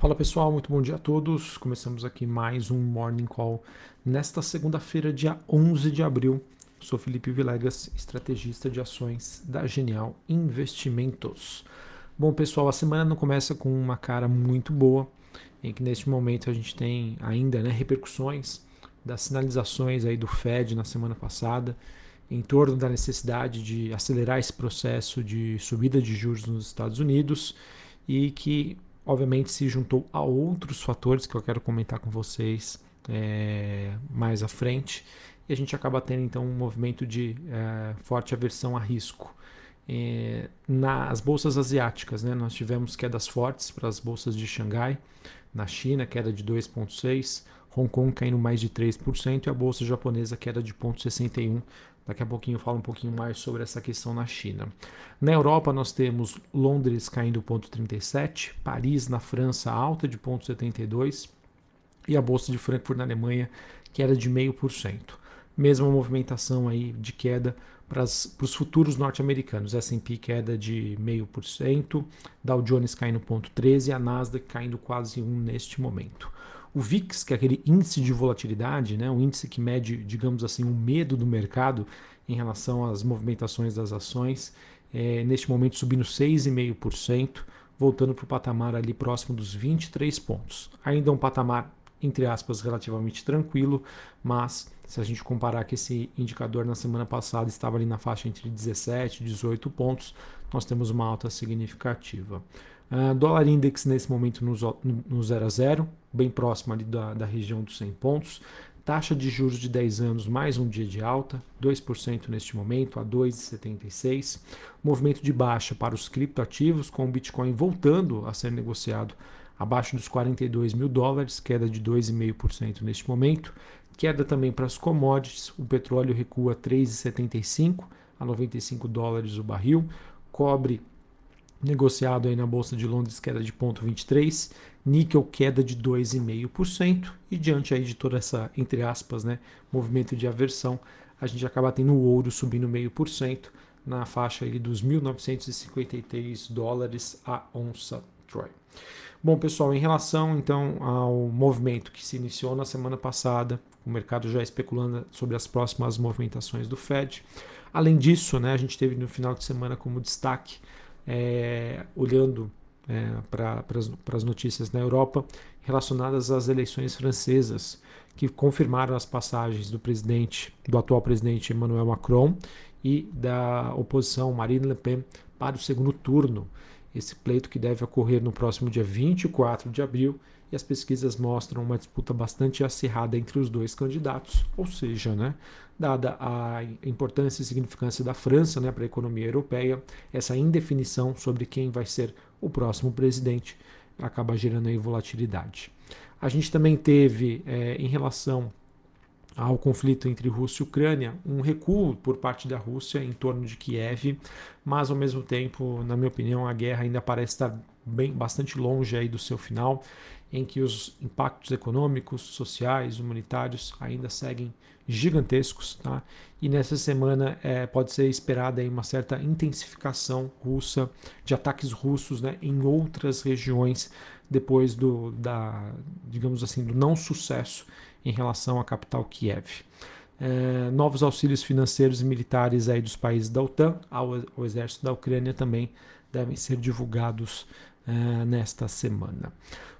Fala pessoal, muito bom dia a todos. Começamos aqui mais um Morning Call nesta segunda-feira, dia 11 de abril. Sou Felipe Vilegas, estrategista de ações da Genial Investimentos. Bom pessoal, a semana não começa com uma cara muito boa, em que neste momento a gente tem ainda né, repercussões das sinalizações aí do Fed na semana passada em torno da necessidade de acelerar esse processo de subida de juros nos Estados Unidos e que obviamente se juntou a outros fatores que eu quero comentar com vocês é, mais à frente e a gente acaba tendo então um movimento de é, forte aversão a risco. É, nas bolsas asiáticas, né, nós tivemos quedas fortes para as bolsas de Xangai, na China, queda de 2,6%, Hong Kong caindo mais de 3% e a bolsa japonesa queda de 0,61%. Daqui a pouquinho eu falo um pouquinho mais sobre essa questão na China. Na Europa nós temos Londres caindo 0,37%, Paris na França alta de 0,72% e a bolsa de Frankfurt na Alemanha queda de 0,5%. Mesma movimentação aí de queda para os futuros norte-americanos. S&P queda de 0,5%, Dow Jones caindo 0,13% e a Nasdaq caindo quase 1% neste momento. O VIX, que é aquele índice de volatilidade, né, um índice que mede, digamos assim, o medo do mercado em relação às movimentações das ações, é, neste momento subindo 6,5%, voltando para o patamar ali próximo dos 23 pontos. Ainda um patamar, entre aspas, relativamente tranquilo, mas se a gente comparar que esse indicador na semana passada estava ali na faixa entre 17 e 18 pontos, nós temos uma alta significativa. Uh, dólar index nesse momento no, no 0 a 0, bem próximo ali da, da região dos 100 pontos. Taxa de juros de 10 anos, mais um dia de alta, 2% neste momento, a 2,76. Movimento de baixa para os criptoativos, com o Bitcoin voltando a ser negociado abaixo dos 42 mil dólares, queda de 2,5% neste momento. Queda também para as commodities, o petróleo recua 3,75 a 95 dólares o barril. Cobre negociado aí na Bolsa de Londres queda de 0,23, níquel queda de 2,5% e diante aí de toda essa, entre aspas, né, movimento de aversão, a gente acaba tendo o ouro subindo 0,5% na faixa aí dos 1.953 dólares a onça Troy. Bom, pessoal, em relação então ao movimento que se iniciou na semana passada, o mercado já especulando sobre as próximas movimentações do Fed. Além disso, né, a gente teve no final de semana como destaque é, olhando é, para as notícias na Europa relacionadas às eleições francesas, que confirmaram as passagens do presidente, do atual presidente Emmanuel Macron e da oposição Marine Le Pen para o segundo turno. Esse pleito que deve ocorrer no próximo dia 24 de abril e as pesquisas mostram uma disputa bastante acirrada entre os dois candidatos, ou seja, né, dada a importância e significância da França né, para a economia europeia, essa indefinição sobre quem vai ser o próximo presidente acaba gerando aí volatilidade. A gente também teve, é, em relação ao conflito entre Rússia e Ucrânia, um recuo por parte da Rússia em torno de Kiev, mas ao mesmo tempo, na minha opinião, a guerra ainda parece estar bem bastante longe aí do seu final, em que os impactos econômicos, sociais, humanitários ainda seguem gigantescos, tá? E nessa semana é, pode ser esperada aí uma certa intensificação russa de ataques russos, né, em outras regiões depois do da, digamos assim, do não sucesso em relação à capital Kiev. É, novos auxílios financeiros e militares aí dos países da OTAN ao, ao exército da Ucrânia também devem ser divulgados é, nesta semana.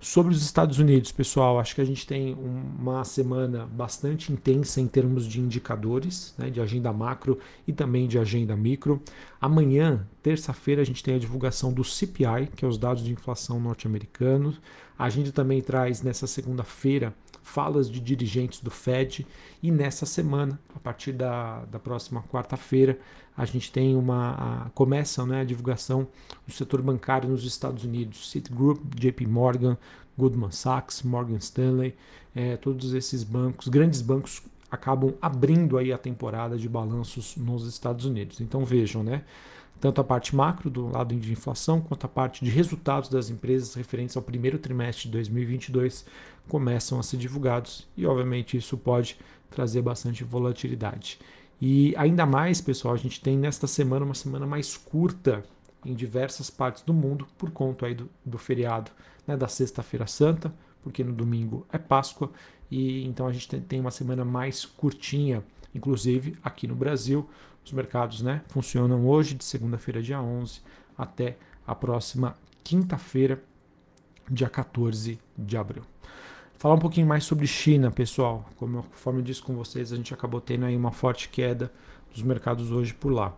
Sobre os Estados Unidos, pessoal, acho que a gente tem uma semana bastante intensa em termos de indicadores, né, de agenda macro e também de agenda micro. Amanhã, terça-feira, a gente tem a divulgação do CPI, que é os dados de inflação norte-americanos. A gente também traz nessa segunda-feira falas de dirigentes do Fed e nessa semana, a partir da, da próxima quarta-feira, a gente tem uma a, começa né, a divulgação do setor bancário nos Estados Unidos, Citigroup, JP Morgan, Goldman Sachs, Morgan Stanley, é, todos esses bancos, grandes bancos acabam abrindo aí a temporada de balanços nos Estados Unidos. Então vejam, né? Tanto a parte macro do lado de inflação quanto a parte de resultados das empresas referentes ao primeiro trimestre de 2022 começam a ser divulgados e obviamente isso pode trazer bastante volatilidade. E ainda mais, pessoal, a gente tem nesta semana uma semana mais curta em diversas partes do mundo por conta aí do, do feriado né, da Sexta-feira Santa, porque no domingo é Páscoa e então a gente tem uma semana mais curtinha, inclusive aqui no Brasil. Os mercados né, funcionam hoje, de segunda-feira, dia 11, até a próxima quinta-feira, dia 14 de abril. Falar um pouquinho mais sobre China, pessoal. Como, conforme eu disse com vocês, a gente acabou tendo aí uma forte queda dos mercados hoje por lá.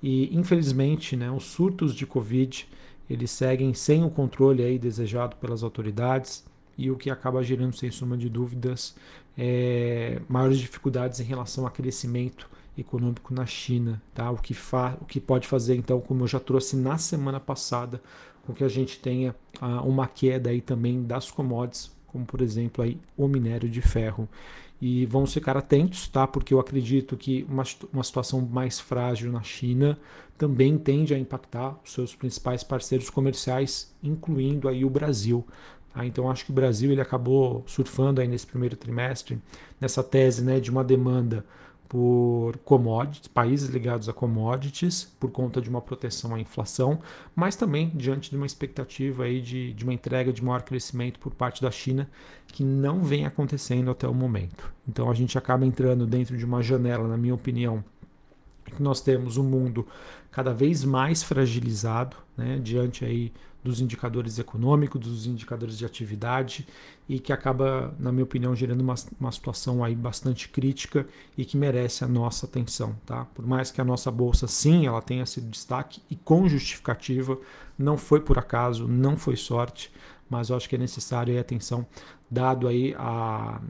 E infelizmente, né, os surtos de Covid eles seguem sem o controle aí desejado pelas autoridades e o que acaba gerando, sem soma de dúvidas, é, maiores dificuldades em relação ao crescimento econômico na China, tá? O que, fa o que pode fazer, então, como eu já trouxe na semana passada, com que a gente tenha ah, uma queda aí também das commodities, como por exemplo aí o minério de ferro. E vamos ficar atentos, tá? Porque eu acredito que uma, uma situação mais frágil na China também tende a impactar os seus principais parceiros comerciais, incluindo aí o Brasil. Tá? Então acho que o Brasil ele acabou surfando aí nesse primeiro trimestre nessa tese né, de uma demanda por commodities, países ligados a commodities, por conta de uma proteção à inflação, mas também diante de uma expectativa aí de, de uma entrega de maior crescimento por parte da China, que não vem acontecendo até o momento. Então a gente acaba entrando dentro de uma janela, na minha opinião, que nós temos um mundo cada vez mais fragilizado, né, diante aí dos indicadores econômicos, dos indicadores de atividade e que acaba, na minha opinião, gerando uma, uma situação aí bastante crítica e que merece a nossa atenção, tá? Por mais que a nossa bolsa, sim, ela tenha sido destaque e com justificativa, não foi por acaso, não foi sorte, mas eu acho que é necessário atenção, dado aí a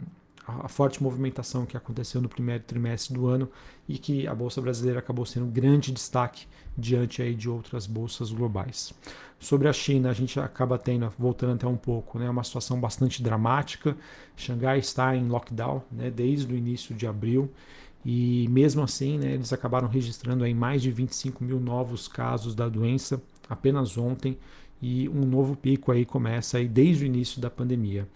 a forte movimentação que aconteceu no primeiro trimestre do ano e que a bolsa brasileira acabou sendo um grande destaque diante aí de outras bolsas globais. Sobre a China, a gente acaba tendo, voltando até um pouco, né, uma situação bastante dramática. Xangai está em lockdown né, desde o início de abril e mesmo assim né, eles acabaram registrando aí mais de 25 mil novos casos da doença apenas ontem e um novo pico aí começa aí desde o início da pandemia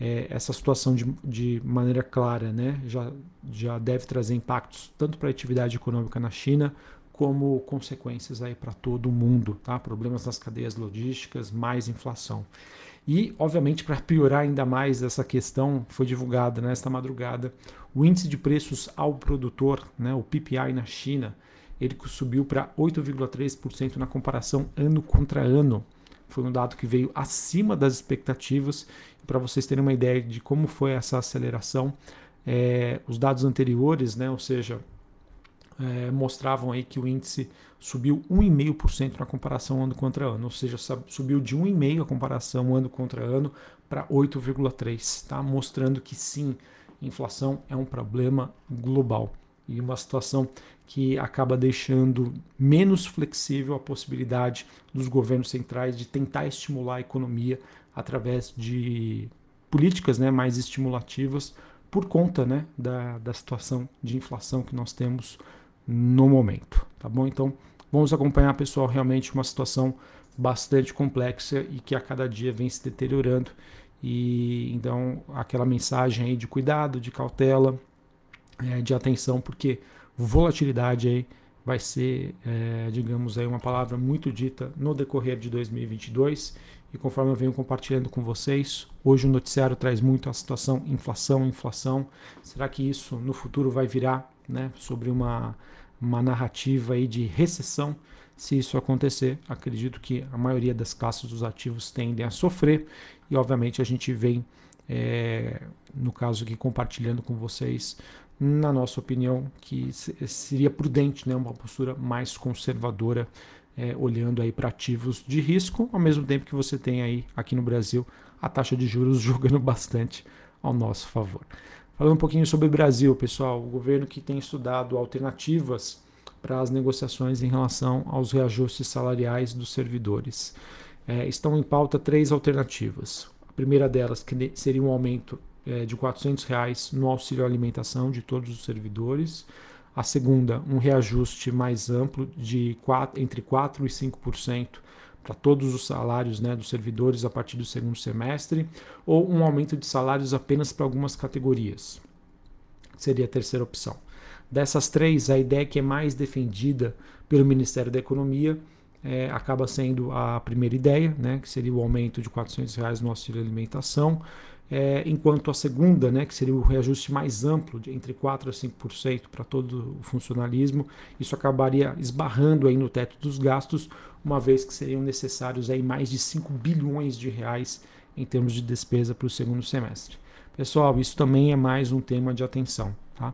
é, essa situação de, de maneira clara né, já, já deve trazer impactos tanto para a atividade econômica na China como consequências aí para todo o mundo, tá? Problemas nas cadeias logísticas, mais inflação. E, obviamente, para piorar ainda mais essa questão, foi divulgada nesta madrugada o índice de preços ao produtor, né, o PPI na China, ele subiu para 8,3% na comparação ano contra ano. Foi um dado que veio acima das expectativas. Para vocês terem uma ideia de como foi essa aceleração, é, os dados anteriores, né, ou seja, é, mostravam aí que o índice subiu 1,5% na comparação ano contra ano, ou seja, subiu de 1,5% a comparação ano contra ano para 8,3%, tá? mostrando que sim, inflação é um problema global e uma situação que acaba deixando menos flexível a possibilidade dos governos centrais de tentar estimular a economia através de políticas né, mais estimulativas por conta né, da, da situação de inflação que nós temos no momento. Tá bom? Então vamos acompanhar, pessoal, realmente uma situação bastante complexa e que a cada dia vem se deteriorando. E então aquela mensagem aí de cuidado, de cautela, é, de atenção, porque volatilidade aí vai ser, é, digamos aí, uma palavra muito dita no decorrer de 2022 e conforme eu venho compartilhando com vocês, hoje o noticiário traz muito a situação inflação, inflação. Será que isso no futuro vai virar né, sobre uma, uma narrativa aí de recessão? Se isso acontecer, acredito que a maioria das classes dos ativos tendem a sofrer e, obviamente, a gente vem, é, no caso aqui, compartilhando com vocês, na nossa opinião, que seria prudente né, uma postura mais conservadora é, olhando aí para ativos de risco, ao mesmo tempo que você tem aí aqui no Brasil a taxa de juros jogando bastante ao nosso favor. Falando um pouquinho sobre o Brasil, pessoal, o governo que tem estudado alternativas para as negociações em relação aos reajustes salariais dos servidores. É, estão em pauta três alternativas. A primeira delas que seria um aumento é, de 400 reais no auxílio alimentação de todos os servidores. A segunda, um reajuste mais amplo de 4, entre 4% e 5% para todos os salários né, dos servidores a partir do segundo semestre, ou um aumento de salários apenas para algumas categorias. Seria a terceira opção. Dessas três, a ideia que é mais defendida pelo Ministério da Economia é, acaba sendo a primeira ideia, né, que seria o aumento de 400 reais no auxílio alimentação, é, enquanto a segunda, né, que seria o reajuste mais amplo, de entre 4% a 5% para todo o funcionalismo, isso acabaria esbarrando aí no teto dos gastos, uma vez que seriam necessários aí mais de 5 bilhões de reais em termos de despesa para o segundo semestre. Pessoal, isso também é mais um tema de atenção. Tá?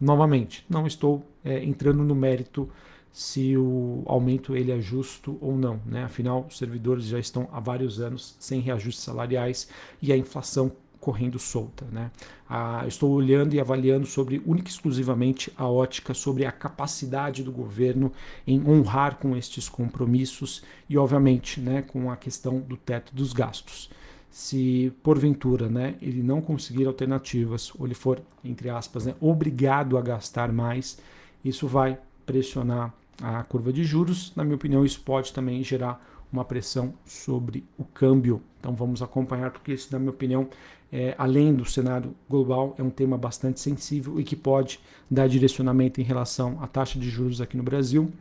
Novamente, não estou é, entrando no mérito se o aumento ele é justo ou não. Né? Afinal, os servidores já estão há vários anos sem reajustes salariais e a inflação correndo solta. Né? Ah, estou olhando e avaliando sobre única e exclusivamente a ótica sobre a capacidade do governo em honrar com estes compromissos e, obviamente, né, com a questão do teto dos gastos. Se porventura né, ele não conseguir alternativas ou ele for, entre aspas, né, obrigado a gastar mais, isso vai pressionar a curva de juros. Na minha opinião, isso pode também gerar uma pressão sobre o câmbio. Então vamos acompanhar, porque isso, na minha opinião, é, além do cenário global, é um tema bastante sensível e que pode dar direcionamento em relação à taxa de juros aqui no Brasil,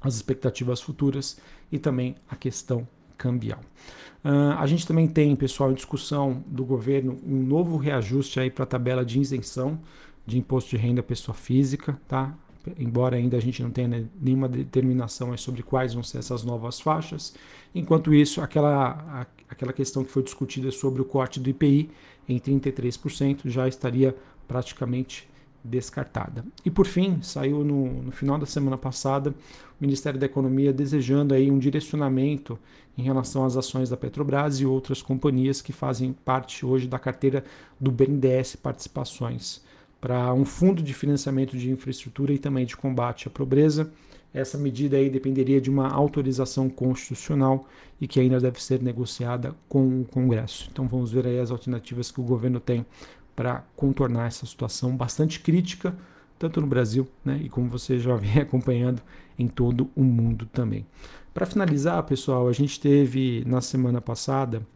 as expectativas futuras e também a questão cambial. Uh, a gente também tem, pessoal, em discussão do governo um novo reajuste aí para a tabela de isenção de imposto de renda pessoa física, tá? Embora ainda a gente não tenha nenhuma determinação sobre quais vão ser essas novas faixas. Enquanto isso, aquela, aquela questão que foi discutida sobre o corte do IPI em 33% já estaria praticamente descartada. E por fim, saiu no, no, final da semana passada o Ministério da Economia desejando aí um direcionamento em relação às ações da Petrobras e outras companhias que fazem parte hoje da carteira do BNDES Participações para um fundo de financiamento de infraestrutura e também de combate à pobreza. Essa medida aí dependeria de uma autorização constitucional e que ainda deve ser negociada com o Congresso. Então vamos ver aí as alternativas que o governo tem para contornar essa situação bastante crítica, tanto no Brasil, né, e como você já vem acompanhando em todo o mundo também. Para finalizar, pessoal, a gente teve na semana passada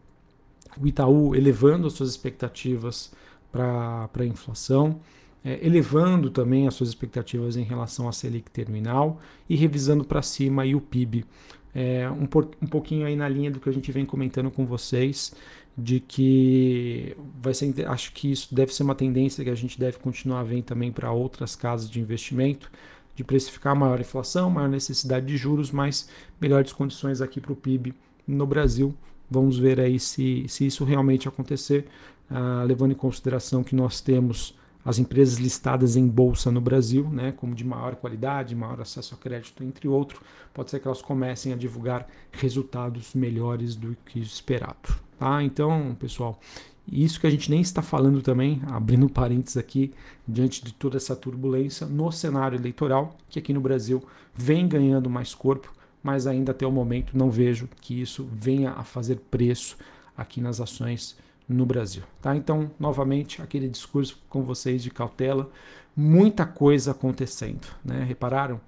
o Itaú elevando as suas expectativas para a inflação, é, elevando também as suas expectativas em relação à Selic terminal e revisando para cima aí o PIB. É, um, um pouquinho aí na linha do que a gente vem comentando com vocês, de que vai ser, acho que isso deve ser uma tendência que a gente deve continuar vendo também para outras casas de investimento, de precificar maior inflação, maior necessidade de juros, mas melhores condições aqui para o PIB no Brasil. Vamos ver aí se, se isso realmente acontecer ah, levando em consideração que nós temos as empresas listadas em bolsa no Brasil, né, como de maior qualidade, maior acesso a crédito, entre outros, pode ser que elas comecem a divulgar resultados melhores do que esperado. Tá? Então, pessoal, isso que a gente nem está falando também, abrindo parênteses aqui, diante de toda essa turbulência no cenário eleitoral, que aqui no Brasil vem ganhando mais corpo, mas ainda até o momento não vejo que isso venha a fazer preço aqui nas ações no Brasil. Tá? Então, novamente, aquele discurso com vocês de cautela, muita coisa acontecendo. Né? Repararam?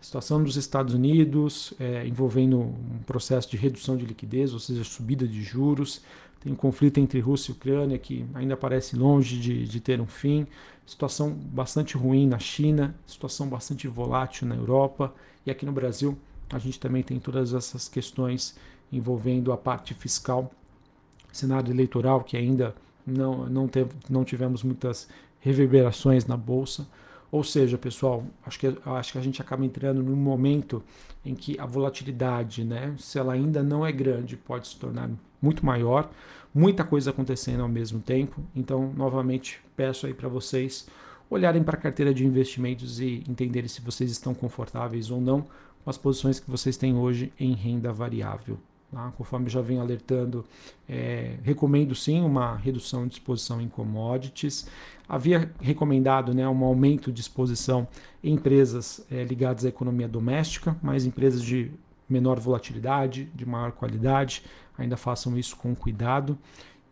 A situação dos Estados Unidos é, envolvendo um processo de redução de liquidez, ou seja, subida de juros. Tem um conflito entre Rússia e Ucrânia que ainda parece longe de, de ter um fim. Situação bastante ruim na China, situação bastante volátil na Europa. E aqui no Brasil, a gente também tem todas essas questões envolvendo a parte fiscal cenário eleitoral que ainda não, não, teve, não tivemos muitas reverberações na bolsa. Ou seja, pessoal, acho que, acho que a gente acaba entrando num momento em que a volatilidade, né, se ela ainda não é grande, pode se tornar muito maior, muita coisa acontecendo ao mesmo tempo. Então, novamente, peço aí para vocês olharem para a carteira de investimentos e entenderem se vocês estão confortáveis ou não com as posições que vocês têm hoje em renda variável. Tá? Conforme já venho alertando, é, recomendo sim uma redução de exposição em commodities. Havia recomendado né, um aumento de exposição em empresas é, ligadas à economia doméstica, mas empresas de menor volatilidade, de maior qualidade, ainda façam isso com cuidado.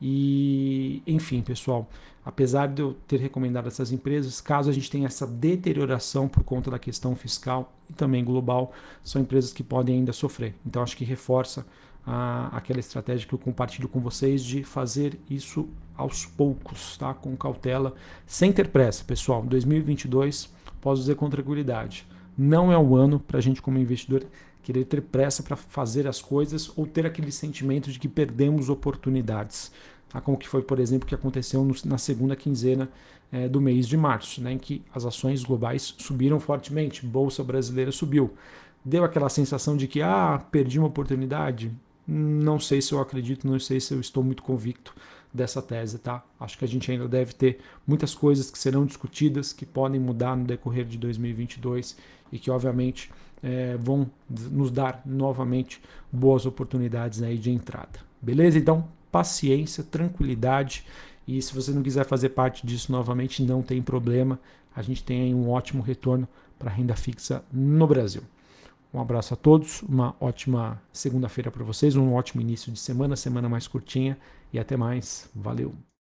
E, enfim, pessoal, apesar de eu ter recomendado essas empresas, caso a gente tenha essa deterioração por conta da questão fiscal e também global, são empresas que podem ainda sofrer. Então, acho que reforça a, aquela estratégia que eu compartilho com vocês de fazer isso aos poucos, tá? com cautela, sem ter pressa. Pessoal, 2022, posso dizer com tranquilidade, não é um ano para a gente como investidor querer ter pressa para fazer as coisas ou ter aquele sentimento de que perdemos oportunidades. Tá? Como que foi, por exemplo, que aconteceu no, na segunda quinzena é, do mês de março, né, em que as ações globais subiram fortemente, bolsa brasileira subiu. Deu aquela sensação de que, ah, perdi uma oportunidade? Não sei se eu acredito, não sei se eu estou muito convicto dessa tese, tá? Acho que a gente ainda deve ter muitas coisas que serão discutidas, que podem mudar no decorrer de 2022 e que, obviamente, é, vão nos dar novamente boas oportunidades aí de entrada. Beleza? Então, paciência, tranquilidade. E se você não quiser fazer parte disso novamente, não tem problema. A gente tem um ótimo retorno para renda fixa no Brasil. Um abraço a todos, uma ótima segunda-feira para vocês, um ótimo início de semana, semana mais curtinha e até mais. Valeu!